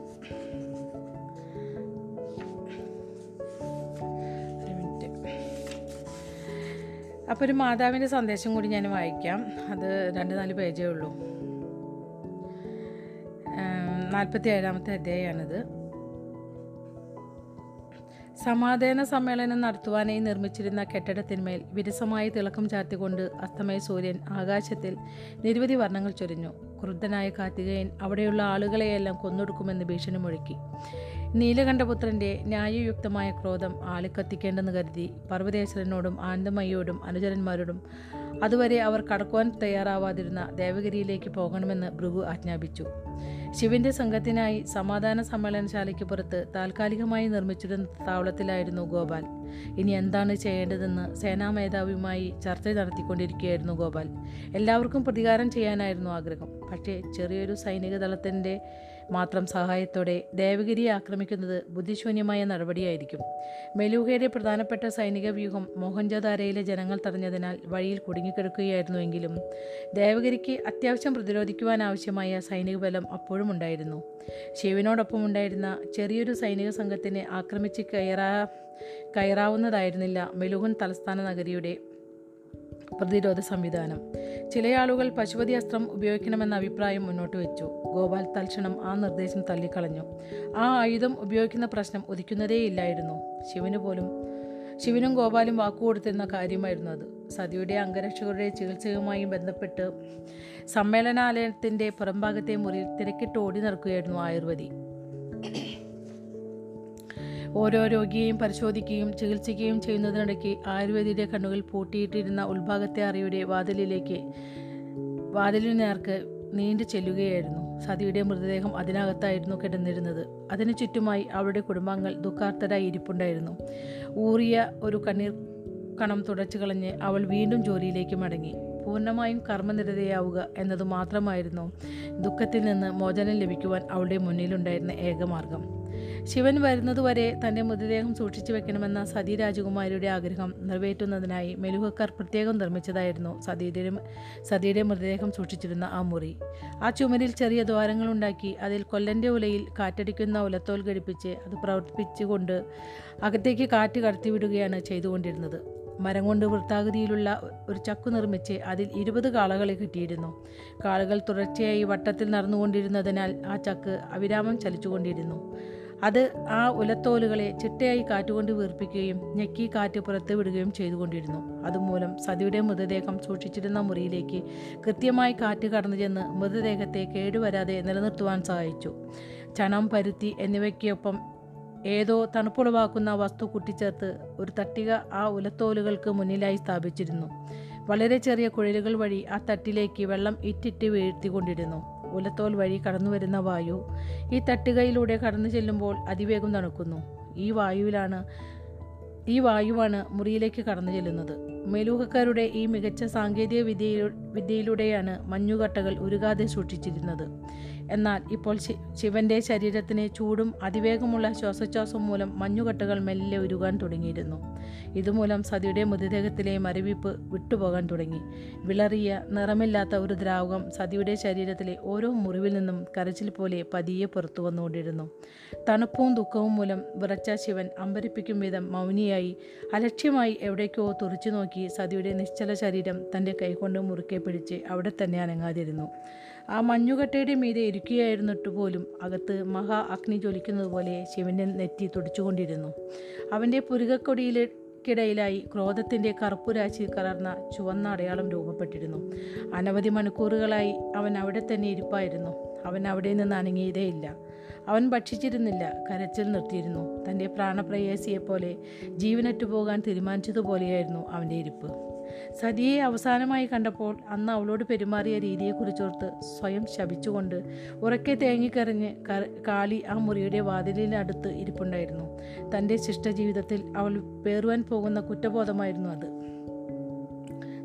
അപ്പോൾ ഒരു മാതാവിന്റെ സന്ദേശം കൂടി ഞാൻ വായിക്കാം. അത് രണ്ട് നാല് പേജേ ഉള്ളൂ. നാൽപ്പത്തി ഏഴാമത്തെ അധ്യായമാണിത് സമാധാന സമ്മേളനം നടത്തുവാനായി നിർമ്മിച്ചിരുന്ന കെട്ടിടത്തിന്മേൽ വിരസമായി തിളക്കം ചാർത്തിക്കൊണ്ട് അസ്തമയ സൂര്യൻ ആകാശത്തിൽ നിരവധി വർണങ്ങൾ ചൊരിഞ്ഞു. ക്രുദ്ധനായ കാർത്തികയൻ അവിടെയുള്ള ആളുകളെയെല്ലാം കൊന്നൊടുക്കുമെന്ന് ഭീഷണി മുഴക്കി. നീലകണ്ഠപുത്രന്റെ ന്യായയുക്തമായ ക്രോധം ആളിക്കത്തിക്കേണ്ടെന്ന് കരുതി പർവതേശ്വരനോടും ആനന്ദമയ്യോടും അനുചരന്മാരോടും അതുവരെ അവർ കടക്കുവാൻ തയ്യാറാവാതിരുന്ന ദേവഗിരിയിലേക്ക് പോകണമെന്ന് ഭൃഗു ആജ്ഞാപിച്ചു. ശിവന്റെ സംഘത്തിനായി സമാധാന സമ്മേളനശാലയ്ക്ക് പുറത്ത് താൽക്കാലികമായി നിർമ്മിച്ചിരുന്ന താവളത്തിലായിരുന്നു ഗോപാൽ. ഇനി എന്താണ് ചെയ്യേണ്ടതെന്ന് സേനാ മേധാവിയുമായി ചർച്ച നടത്തിക്കൊണ്ടിരിക്കുകയായിരുന്നു ഗോപാൽ. എല്ലാവർക്കും പ്രതികാരം ചെയ്യാനായിരുന്നു ആഗ്രഹം. പക്ഷേ ചെറിയൊരു സൈനിക ദളത്തിന്റെ മാത്രം സഹായത്തോടെ ദേവഗിരിയെ ആക്രമിക്കുന്നത് ബുദ്ധിശൂന്യമായ നടപടിയായിരിക്കും. മെലൂഹയുടെ പ്രധാനപ്പെട്ട സൈനിക വ്യൂഹം മോഹൻജോദാരയിലെ ജനങ്ങൾ തടഞ്ഞതിനാൽ വഴിയിൽ കുടുങ്ങിക്കിടക്കുകയായിരുന്നുവെങ്കിലും ദേവഗിരിക്ക് അത്യാവശ്യം പ്രതിരോധിക്കുവാനാവശ്യമായ സൈനിക ബലം അപ്പോഴും ഉണ്ടായിരുന്നു. ശിവനോടൊപ്പം ഉണ്ടായിരുന്ന ചെറിയൊരു സൈനിക സംഘത്തിനെ ആക്രമിച്ച് കയറാ കയറാവുന്നതായിരുന്നില്ല മെലുഹൻ തലസ്ഥാന നഗരിയുടെ പ്രതിരോധ സംവിധാനം. ചിലയാളുകൾ പശുപതി അസ്ത്രം ഉപയോഗിക്കണമെന്ന അഭിപ്രായം മുന്നോട്ട് വെച്ചു. ഗോപാൽ തൽക്ഷണം ആ നിർദ്ദേശം തള്ളിക്കളഞ്ഞു. ആ ആയുധം ഉപയോഗിക്കുന്ന പ്രശ്നം ഉദിക്കുന്നതേയില്ലായിരുന്നു. ശിവന് പോലും ശിവനും ഗോപാലും വാക്കുകൊടുത്തിരുന്ന കാര്യമായിരുന്നു അത്. സതിയുടെ അംഗരക്ഷകരുടെ ചികിത്സയുമായി ബന്ധപ്പെട്ട് സമ്മേളനാലയത്തിന്റെ പുറംഭാഗത്തെ മുറിയിൽ തിരക്കിട്ട് ഓടി നടക്കുകയായിരുന്നു ആയുർവേദി. ഓരോ രോഗിയെയും പരിശോധിക്കുകയും ചികിത്സിക്കുകയും ചെയ്യുന്നതിനിടയ്ക്ക് ആയുർവേദിയുടെ കണ്ണുകൾ പൂട്ടിയിട്ടിരുന്ന ഉൾഭാഗത്തെ അറയുടെ വാതിലിലേക്ക് വാതിലിന് നേർക്ക് നീണ്ടു ചെല്ലുകയായിരുന്നു. സതിയുടെ മൃതദേഹം അതിനകത്തായിരുന്നു കിടന്നിരുന്നത്. അതിനു ചുറ്റുമായി അവരുടെ കുടുംബാംഗങ്ങൾ ദുഃഖാർത്ഥരായി ഇരിപ്പുണ്ടായിരുന്നു. ഊറിയ ഒരു കണ്ണീർ കണം തുടച്ചു കളഞ്ഞ് അവൾ വീണ്ടും ജോലിയിലേക്ക് മടങ്ങി. പൂർണമായും കർമ്മനിരതയാവുക എന്നതു മാത്രമായിരുന്നു ദുഃഖത്തിൽ നിന്ന് മോചനം ലഭിക്കുവാൻ അവളുടെ മുന്നിലുണ്ടായിരുന്ന ഏകമാർഗം. ശിവൻ വരുന്നതുവരെ തന്റെ മൃതദേഹം സൂക്ഷിച്ചു വെക്കണമെന്ന സതി രാജകുമാരിയുടെ ആഗ്രഹം നിറവേറ്റുന്നതിനായി മെലുഹക്കാർ പ്രത്യേകം നിർമ്മിച്ചതായിരുന്നു സതിയുടെ സതിയുടെ മൃതദേഹം സൂക്ഷിച്ചിരുന്ന ആ മുറി. ആ ചുമരിൽ ചെറിയ ദ്വാരങ്ങളുണ്ടാക്കി അതിൽ കൊല്ലന്റെ ഉലയിൽ കാറ്റടിക്കുന്ന ഉലത്തോൽ ഘടിപ്പിച്ച് അത് പ്രവർത്തിപ്പിച്ചുകൊണ്ട് അകത്തേക്ക് കാറ്റ് കടത്തിവിടുകയാണ് ചെയ്തുകൊണ്ടിരുന്നത്. മരം കൊണ്ട് വൃത്താകൃതിയിലുള്ള ഒരു ചക്കു നിർമ്മിച്ച് അതിൽ ഇരുപത് കാളകളെ കിട്ടിയിരുന്നു. കാളകൾ തുടർച്ചയായി വട്ടത്തിൽ നടന്നുകൊണ്ടിരുന്നതിനാൽ ആ ചക്ക് അവിരാമം ചലിച്ചുകൊണ്ടിരുന്നു. അത് ആ ഉലത്തോലുകളെ ചിട്ടയായി കാറ്റുകൊണ്ട് വീർപ്പിക്കുകയും ഞെക്കി കാറ്റ് പുറത്ത് വിടുകയും ചെയ്തുകൊണ്ടിരുന്നു. അതുമൂലം സതിയുടെ മൃതദേഹം സൂക്ഷിച്ചിരുന്ന മുറിയിലേക്ക് കൃത്യമായി കാറ്റ് കടന്നു ചെന്ന് മൃതദേഹത്തെ കേടുവരാതെ നിലനിർത്തുവാൻ സഹായിച്ചു. ചണം പരുത്തി എന്നിവയ്ക്കൊപ്പം ഏതോ തണുപ്പുളവാക്കുന്ന വസ്തു കൂട്ടിച്ചേർത്ത് ഒരു തട്ടിക ആ ഉലത്തോലുകൾക്ക് മുന്നിലായി സ്ഥാപിച്ചിരുന്നു. വളരെ ചെറിയ കുഴലുകൾ വഴി ആ തട്ടിലേക്ക് വെള്ളം ഇറ്റിറ്റ് വീഴ്ത്തിക്കൊണ്ടിരുന്നു. ഉലത്തോൽ വഴി കടന്നു വരുന്ന വായു ഈ തട്ടുകയിലൂടെ കടന്നു ചെല്ലുമ്പോൾ അതിവേഗം തണുക്കുന്നു. ഈ വായുവിലാണ് ഈ വായുവാണ് മുറിയിലേക്ക് കടന്നു ചെല്ലുന്നത്. മേലൂഹക്കാരുടെ ഈ മികച്ച സാങ്കേതിക വിദ്യയിലൂ വിദ്യയിലൂടെയാണ് മഞ്ഞുകട്ടകൾ ഉരുകാതെ സൂക്ഷിച്ചിരുന്നത്. എന്നാൽ ഇപ്പോൾ ശിവന്റെ ശരീരത്തിന് ചൂടും അതിവേഗമുള്ള ശ്വാസോച്ഛ്വാസം മൂലം മഞ്ഞുകട്ടകൾ മെല്ലെ ഉരുകാൻ തുടങ്ങിയിരുന്നു. ഇതുമൂലം സതിയുടെ മൃതദേഹത്തിലെ മരവിപ്പ് വിട്ടുപോകാൻ തുടങ്ങി. വിളറിയ നിറമില്ലാത്ത ഒരു ദ്രാവകം സതിയുടെ ശരീരത്തിലെ ഓരോ മുറിവിൽ നിന്നും കരച്ചിൽ പോലെ പതിയെ പുറത്തു വന്നുകൊണ്ടിരുന്നു. തണുപ്പും ദുഃഖവും മൂലം വിറച്ച ശിവൻ അമ്പരിപ്പിക്കും വിധം മൗനിയായി അലക്ഷ്യമായി എവിടേക്കോ തുറച്ചു നോക്കി സതിയുടെ നിശ്ചല ശരീരം തന്റെ കൈകൊണ്ട് മുറുക്കെ പിടിച്ച് അവിടെ തന്നെ അനങ്ങാതിരുന്നു. ആ മഞ്ഞുകട്ടയുടെ മീതെ ഇരിക്കുകയായിരുന്നിട്ട് പോലും അകത്ത് മഹാ അഗ്നി ജ്വലിക്കുന്നത് പോലെ നെറ്റി തുടിച്ചുകൊണ്ടിരുന്നു. അവന്റെ പുരുകക്കൊടിയിലെ ക്കിടയിലായി ക്രോധത്തിന്റെ കറുപ്പുരാശി കലർന്ന ചുവന്ന അടയാളം രൂപപ്പെട്ടിരുന്നു. അനവധി മണിക്കൂറുകളായി അവൻ അവിടെ തന്നെ ഇരിപ്പായിരുന്നു. അവൻ അവിടെ നിന്ന് അനങ്ങിയതേയില്ല. അവൻ ഭക്ഷിച്ചിരുന്നില്ല കരച്ചിൽ നിർത്തിയിരുന്നു. തന്റെ പ്രാണപ്രയാസിയെപ്പോലെ ജീവനറ്റു പോകാൻ തീരുമാനിച്ചതുപോലെയായിരുന്നു അവന്റെ ഇരിപ്പ്. സതിയെ അവസാനമായി കണ്ടപ്പോൾ അന്ന് അവളോട് പെരുമാറിയ രീതിയെക്കുറിച്ചോർത്ത് സ്വയം ശപിച്ചുകൊണ്ട് ഉറക്കെ തേങ്ങിക്കറിഞ്ഞ് കാളി ആ മുറിയുടെ വാതിലിനടുത്ത് ഇരിപ്പുണ്ടായിരുന്നു. തന്റെ ശിഷ്ടജീവിതത്തിൽ അവൾ പേറുവാൻ പോകുന്ന കുറ്റബോധമായിരുന്നു അത്.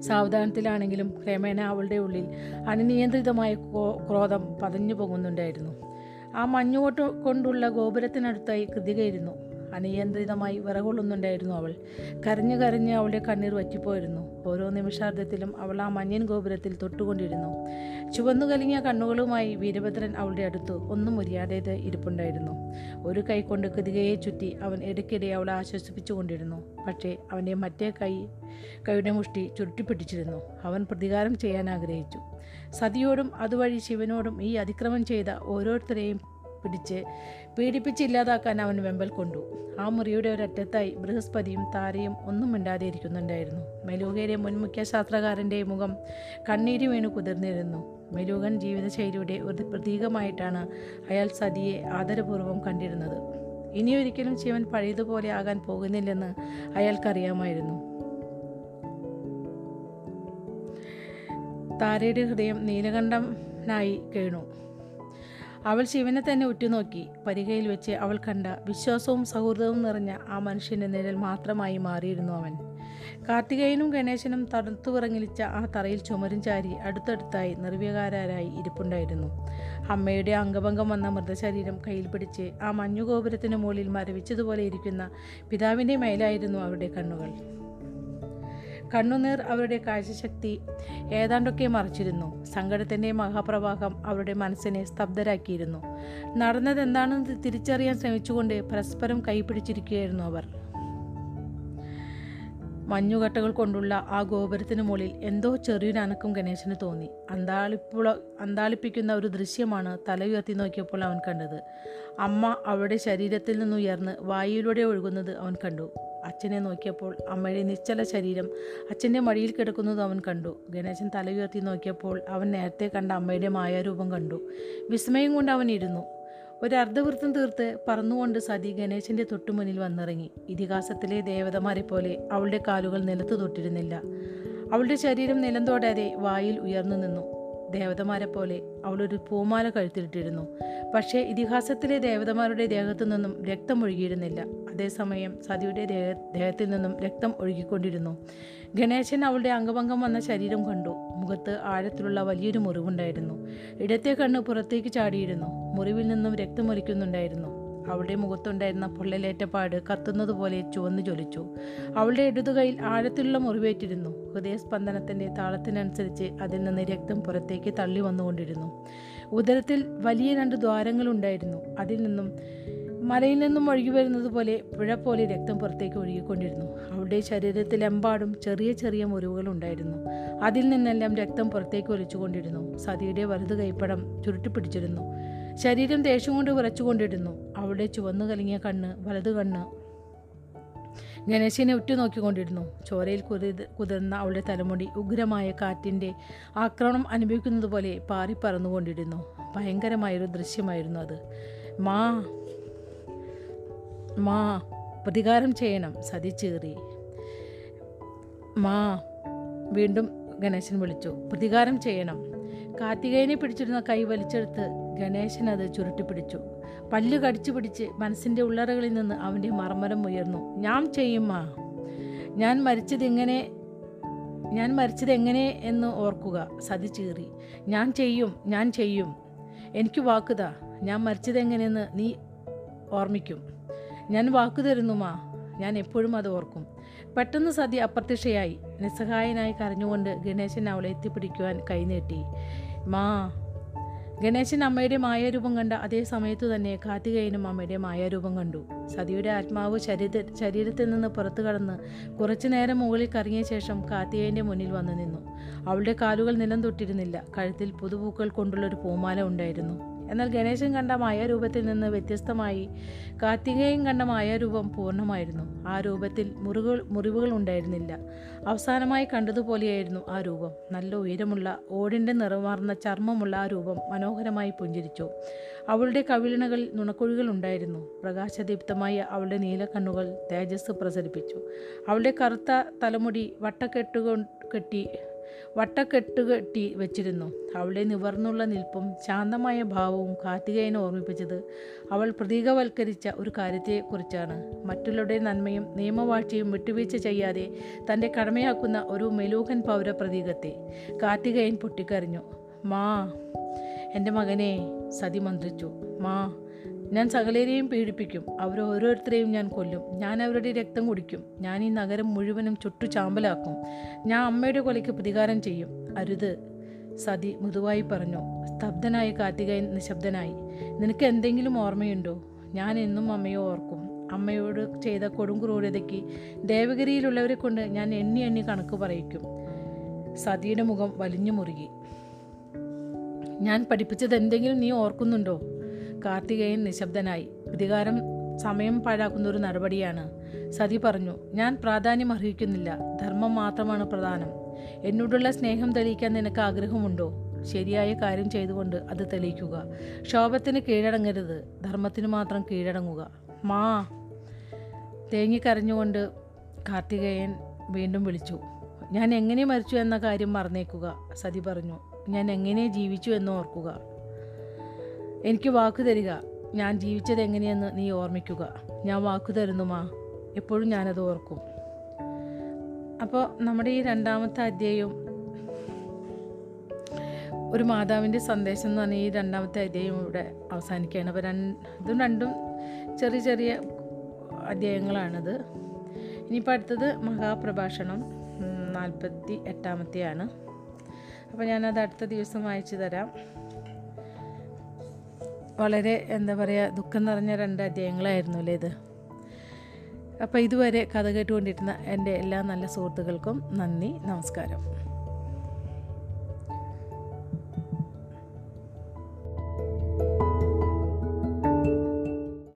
സാവധാനത്തിലാണെങ്കിലും ക്രമേണ അവളുടെ ഉള്ളിൽ അനിയന്ത്രിതമായ ക്രോധം പതഞ്ഞു പോകുന്നുണ്ടായിരുന്നു ആ മഞ്ഞുകൊട്ട് കൊണ്ടുള്ള ഗോപുരത്തിനടുത്തായി കൃതികയിരുന്നു. അനിയന്ത്രിതമായി വിറകൊള്ളുന്നുണ്ടായിരുന്നു അവൾ. കരഞ്ഞു കരഞ്ഞ് അവളുടെ കണ്ണീർ വറ്റിപ്പോയിരുന്നു. ഓരോ നിമിഷാർദ്ധത്തിലും അവൾ ആ മഞ്ഞൻ ഗോപുരത്തിൽ തൊട്ടുകൊണ്ടിരുന്നു. ചുവന്നു കലിങ്ങിയ കണ്ണുകളുമായി വീരഭദ്രൻ അവളുടെ അടുത്ത് ഒന്നും മുരിയാതെ ഇരിപ്പുണ്ടായിരുന്നു. ഒരു കൈ കൊണ്ട് കൃതികയെ ചുറ്റി അവൻ ഇടയ്ക്കിടെ അവളെ ആശ്വസിപ്പിച്ചുകൊണ്ടിരുന്നു. പക്ഷേ അവന്റെ മറ്റേ കൈ കൈയുടെ മുഷ്ടി ചുരുട്ടിപ്പിടിച്ചിരുന്നു. അവൻ പ്രതികാരം ചെയ്യാൻ ആഗ്രഹിച്ചു. സതിയോടും അതുവഴി ശിവനോടും ഈ അതിക്രമം ചെയ്ത ഓരോരുത്തരെയും പിടിച്ച് പീഡിപ്പിച്ച് ഇല്ലാതാക്കാൻ അവൻ വെമ്പൽ കൊണ്ടു. ആ മുറിയുടെ ഒരറ്റത്തായി ബൃഹസ്പതിയും താരയും ഒന്നും മിണ്ടാതെ ഇരിക്കുന്നുണ്ടായിരുന്നു. മെലൂഹയിലെ മുൻ മുഖ്യ ശാസ്ത്രകാരന്റെ മുഖം കണ്ണീര് വീണു കുതിർന്നിരുന്നു. മെലൂഹൻ ജീവിതശൈലിയുടെ ഒരു പ്രതീകമായിട്ടാണ് അയാൾ സതിയെ ആദരപൂർവം കണ്ടിരുന്നത്. ഇനിയൊരിക്കലും ശിവൻ പഴയതുപോലെ ആകാൻ പോകുന്നില്ലെന്ന് അയാൾക്കറിയാമായിരുന്നു. താരയുടെ ഹൃദയം നീലകണ്ഠനായി കേണു. അവൾ ശിവനെ തന്നെ ഉറ്റുനോക്കി. പരിഹയിൽ വെച്ച് അവൾ കണ്ട വിശ്വാസവും സൗഹൃദവും നിറഞ്ഞ ആ മനുഷ്യന്റെ നിഴൽ മാത്രമായി മാറിയിരുന്നു അവൻ. കാർത്തികേയനും ഗണേശനും തണുത്തു വിറങ്ങിലിച്ച ആ തറയിൽ ചുമരും ചാരി അടുത്തടുത്തായി നിർവ്യകാരായി ഇരിപ്പുണ്ടായിരുന്നു. അമ്മയുടെ അംഗഭംഗം വന്ന മൃതശരീരം കയ്യിൽ പിടിച്ച് ആ മഞ്ഞുഗോപുരത്തിന് മുകളിൽ മരവിച്ചതുപോലെ ഇരിക്കുന്ന പിതാവിന്റെ മേലായിരുന്നു അവരുടെ കണ്ണുകൾ. കണ്ണുനീർ അവരുടെ കാഴ്ചശക്തി ഏതാണ്ടൊക്കെ മറിച്ചിരുന്നു. സങ്കടത്തിന്റെ മഹാപ്രവാഹം അവരുടെ മനസ്സിനെ സ്തബ്ധരാക്കിയിരുന്നു. നടന്നതെന്താണെന്ന് തിരിച്ചറിയാൻ ശ്രമിച്ചുകൊണ്ട് പരസ്പരം കൈപിടിച്ചിരിക്കുകയായിരുന്നു അവർ. മഞ്ഞുകട്ടകൾ കൊണ്ടുള്ള ആ ഗോപുരത്തിന് മുകളിൽ എന്തോ ചെറിയൊരു അനക്കും ഗണേശന് തോന്നി. അന്താളിപ്പുള അന്താളിപ്പിക്കുന്ന ഒരു ദൃശ്യമാണ് തല ഉയർത്തി നോക്കിയപ്പോൾ അവൻ കണ്ടത്. അമ്മ അവളുടെ ശരീരത്തിൽ നിന്നുയർന്ന് വായുവിലൂടെ ഒഴുകുന്നത് അവൻ കണ്ടു. അച്ഛനെ നോക്കിയപ്പോൾ അമ്മയുടെ നിശ്ചല ശരീരം അച്ഛന്റെ മടിയിൽ കിടക്കുന്നത് അവൻ കണ്ടു. ഗണേശൻ തല ഉയർത്തി നോക്കിയപ്പോൾ അവൻ നേരത്തെ കണ്ട അമ്മയുടെ മായാരൂപം കണ്ടു. വിസ്മയം കൊണ്ട് അവൻ ഇരുന്നു. ഒരു അർദ്ധവൃത്തം തീർത്ത് പറന്നുകൊണ്ട് സതി ഗണേശന്റെ തൊട്ടുമുന്നിൽ വന്നിറങ്ങി. ഇതിഹാസത്തിലെ ദേവതമാരെ പോലെ അവളുടെ കാലുകൾ നിലത്ത് തൊട്ടിരുന്നില്ല. അവളുടെ ശരീരം നിലം തൊടാതെ വായിൽ ഉയർന്നു നിന്നു. ദേവതമാരെ പോലെ അവളൊരു പൂമാല കഴുത്തിലിട്ടിരുന്നു. പക്ഷേ ഇതിഹാസത്തിലെ ദേവതമാരുടെ ദേഹത്തു നിന്നും രക്തം ഒഴുകിയിരുന്നില്ല. അതേസമയം സതിയുടെ ദേഹ ദേഹത്തിൽ നിന്നും രക്തം ഒഴുകിക്കൊണ്ടിരുന്നു. ഗണേശൻ അവളുടെ അംഗഭംഗം വന്ന ശരീരം കണ്ടു. മുഖത്ത് ആഴത്തിലുള്ള വലിയൊരു മുറിവുണ്ടായിരുന്നു. ഇടത്തെ കണ്ണ് പുറത്തേക്ക് ചാടിയിരുന്നു. മുറിവിൽ നിന്നും രക്തമൊലിക്കുന്നുണ്ടായിരുന്നു. അവളുടെ മുഖത്തുണ്ടായിരുന്ന പൊള്ളലേറ്റപ്പാട് കത്തുന്നതുപോലെ ചുവന്നു ജ്വലിച്ചു. അവളുടെ ഇടതുകൈയിൽ ആഴത്തിലുള്ള മുറിവേറ്റിരുന്നു. ഹൃദയസ്പന്ദനത്തിന്റെ താളത്തിനനുസരിച്ച് അതിൽ നിന്ന് രക്തം പുറത്തേക്ക് തള്ളി വന്നുകൊണ്ടിരുന്നു ഉദരത്തിൽ വലിയ രണ്ട് ദ്വാരങ്ങളുണ്ടായിരുന്നു. അതിൽ നിന്നും മലയിൽ നിന്നും ഒഴുകി വരുന്നത് പോലെ പുഴ പോലെ രക്തം പുറത്തേക്ക് ഒഴുകിക്കൊണ്ടിരുന്നു. അവളുടെ ശരീരത്തിലെമ്പാടും ചെറിയ ചെറിയ മുറിവുകൾ ഉണ്ടായിരുന്നു. അതിൽ നിന്നെല്ലാം രക്തം പുറത്തേക്ക് ഒലിച്ചുകൊണ്ടിരുന്നു. സതിയുടെ വലതു കൈപ്പടം ചുരുട്ടിപ്പിടിച്ചിരുന്നു. ശരീരം ദേഷ്യം കൊണ്ട് വിറച്ചുകൊണ്ടിരുന്നു. അവളുടെ ചുവന്നു കലങ്ങിയ കണ്ണ് വലതു കണ്ണ് ഗണേശനെ ഉറ്റുനോക്കിക്കൊണ്ടിരുന്നു ചോരയിൽ കുതി കുതിർന്ന അവളുടെ തലമുടി ഉഗ്രമായ കാറ്റിന്റെ ആക്രമണം അനുഭവിക്കുന്നത് പോലെ പാറി പറന്നുകൊണ്ടിരുന്നു. ഭയങ്കരമായൊരു ദൃശ്യമായിരുന്നു അത്. മാ മാ പ്രതികാരം ചെയ്യണം. സതി ചീറി. മാ വീണ്ടും ഗണേശൻ വിളിച്ചു. പ്രതികാരം ചെയ്യണം. കാർത്തികേയനെ പിടിച്ചിരുന്ന കൈ വലിച്ചെടുത്ത് ഗണേശൻ അത് ചുരുട്ടി പിടിച്ചു. പല്ല് കടിച്ചു പിടിച്ച് മനസ്സിന്റെ ഉള്ളറകളിൽ നിന്ന് അവന്റെ മർമ്മരം ഉയർന്നു. ഞാൻ ചെയ്യും മാ. ഞാൻ മരിച്ചതെങ്ങനെ ഞാൻ മരിച്ചതെങ്ങനെ എന്ന് ഓർക്കുക. സതി ചീറി. ഞാൻ ചെയ്യും ഞാൻ ചെയ്യും. എനിക്ക് വാക്കുതാ. ഞാൻ മരിച്ചത് എങ്ങനെയെന്ന് നീ ഓർമ്മിക്കും. ഞാൻ വാക്കു തരുന്നു മാ ഞാൻ എപ്പോഴും അത് ഓർക്കും. പെട്ടെന്ന് സതി അപ്രത്യക്ഷയായി. നിസ്സഹായനായി കരഞ്ഞുകൊണ്ട് ഗണേശൻ അവളെ എത്തിപ്പിടിക്കുവാൻ കൈനീട്ടി മാ ഗണേശൻ അമ്മയുടെ മായാരൂപം കണ്ട അതേ സമയത്ത് തന്നെ കാർത്തികേയനും അമ്മയുടെ മായാരൂപം കണ്ടു. സതിയുടെ ആത്മാവ് ശരീര ശരീരത്തിൽ നിന്ന് പുറത്തു കടന്ന് കുറച്ചു നേരം മുകളിൽ കറങ്ങിയ ശേഷം കാർത്തികേയന്റെ മുന്നിൽ വന്നു നിന്നു. അവളുടെ കാലുകൾ നിലം തൊട്ടിരുന്നില്ല. കഴുത്തിൽ പുതുപൂക്കൾ കൊണ്ടുള്ള ഒരു പൂമാല ഉണ്ടായിരുന്നു. എന്നാൽ ഗണേശൻ കണ്ട മായ രൂപത്തിൽ നിന്ന് വ്യത്യസ്തമായി കാർത്തികേയൻ കണ്ട മായാരൂപം പൂർണമായിരുന്നു. ആ രൂപത്തിൽ മുറിവുകൾ മുറിവുകൾ ഉണ്ടായിരുന്നില്ല. അവസാനമായി കണ്ടതുപോലെയായിരുന്നു ആ രൂപം. നല്ല ഉയരമുള്ള ഓടിന്റെ നിറമാർന്ന ചർമ്മമുള്ള ആ രൂപം മനോഹരമായി പുഞ്ചിരിച്ചു. അവളുടെ കവിളിണകളിൽ നുണക്കുഴികൾ ഉണ്ടായിരുന്നു. പ്രകാശദീപ്തമായ അവളുടെ നീലക്കണ്ണുകൾ തേജസ് പ്രസരിപ്പിച്ചു അവളുടെ കറുത്ത തലമുടി വട്ടക്കെട്ടുകൊ കെട്ടി വട്ടക്കെട്ട് കെട്ടി വെച്ചിരുന്നു. അവളുടെ നിവർന്നുള്ള നിൽപ്പും ശാന്തമായ ഭാവവും കാർത്തികേയനെ ഓർമ്മിപ്പിച്ചത് അവൾ പ്രതീകവൽക്കരിച്ച ഒരു കാര്യത്തെക്കുറിച്ചാണ്. മറ്റുള്ളവരുടെ നന്മയും നിയമവാഴ്ചയും വിട്ടുവീഴ്ച ചെയ്യാതെ തന്റെ കടമയാക്കുന്ന ഒരു മെലൂഹൻ പൗര പ്രതീകത്തെ കാർത്തികേയൻ പൊട്ടിക്കരഞ്ഞു. മാ എന്റെ മകനെ സതി മന്ത്രിച്ചു. മാ ഞാൻ സകലരെയും പീഡിപ്പിക്കും. അവർ ഓരോരുത്തരെയും ഞാൻ കൊല്ലും. ഞാൻ അവരുടെ രക്തം കുടിക്കും. ഞാൻ ഈ നഗരം മുഴുവനും ചുട്ടു ചാമ്പലാക്കും. ഞാൻ അമ്മയുടെ കൊലയ്ക്ക് പ്രതികാരം ചെയ്യും. അരുത്. സതി മൃദുവായി പറഞ്ഞു. സ്തബ്ധനായ കാർത്തികയൻ നിശബ്ദനായി. നിനക്ക് എന്തെങ്കിലും ഓർമ്മയുണ്ടോ? ഞാൻ എന്നും അമ്മയെ ഓർക്കും. അമ്മയോട് ചെയ്ത കൊടും ക്രൂരതയ്ക്ക് ദേവഗിരിയിലുള്ളവരെ കൊണ്ട് ഞാൻ എണ്ണി എണ്ണി കണക്ക് പറയിക്കും. സതിയുടെ മുഖം വലിഞ്ഞു മുറുകി. ഞാൻ പഠിപ്പിച്ചത് എന്തെങ്കിലും നീ ഓർക്കുന്നുണ്ടോ? കാർത്തികേയൻ നിശബ്ദനായി. പ്രതികാരം സമയം പാഴാക്കുന്ന ഒരു നടപടിയാണ്. സതി പറഞ്ഞു ഞാൻ പ്രാധാന്യം അർഹിക്കുന്നില്ല. ധർമ്മം മാത്രമാണ് പ്രധാനം. എന്നോടുള്ള സ്നേഹം തെളിയിക്കാൻ നിനക്ക് ആഗ്രഹമുണ്ടോ? ശരിയായ കാര്യം ചെയ്തുകൊണ്ട് അത് തെളിയിക്കുക. ക്ഷോഭത്തിന് കീഴടങ്ങരുത്. ധർമ്മത്തിന് മാത്രം കീഴടങ്ങുക. മാ. തേങ്ങിക്കരഞ്ഞുകൊണ്ട് കാർത്തികേയൻ വീണ്ടും വിളിച്ചു ഞാൻ എങ്ങനെ മരിച്ചു എന്ന കാര്യം മറന്നേക്കുക? സതി പറഞ്ഞു ഞാൻ എങ്ങനെ ജീവിച്ചു എന്ന് ഓർക്കുക? എനിക്ക് വാക്ക് തരിക. ഞാൻ ജീവിച്ചത് എങ്ങനെയെന്ന് നീ ഓർമ്മിക്കുക. ഞാൻ വാക്ക് തരുന്നു മാ എപ്പോഴും ഞാനത് ഓർക്കും. അപ്പോൾ നമ്മുടെ ഈ രണ്ടാമത്തെ അധ്യായം ഒരു മാതാവിന്റെ സന്ദേശം എന്ന് പറഞ്ഞാൽ ഈ രണ്ടാമത്തെ അധ്യായം ഇവിടെ അവസാനിക്കുകയാണ്. അപ്പോൾ രണ്ട് ഇതും രണ്ടും ചെറിയ ചെറിയ അധ്യായങ്ങളാണിത്. ഇനിയിപ്പോൾ അടുത്തത് മഹാപ്രഭാഷണം നാൽപ്പത്തി എട്ടാമത്തെയാണ്. അപ്പോൾ ഞാനത് അടുത്ത ദിവസം വായിച്ചു തരാം. വളരെ എന്താ പറയുക ദുഃഖം നിറഞ്ഞ രണ്ട് അധ്യായങ്ങളായിരുന്നു അല്ലേ ഇത്? അപ്പോൾ ഇതുവരെ കഥ കേട്ടുകൊണ്ടിരുന്ന എന്റെ എല്ലാ നല്ല സുഹൃത്തുക്കൾക്കും നന്ദി നമസ്കാരം.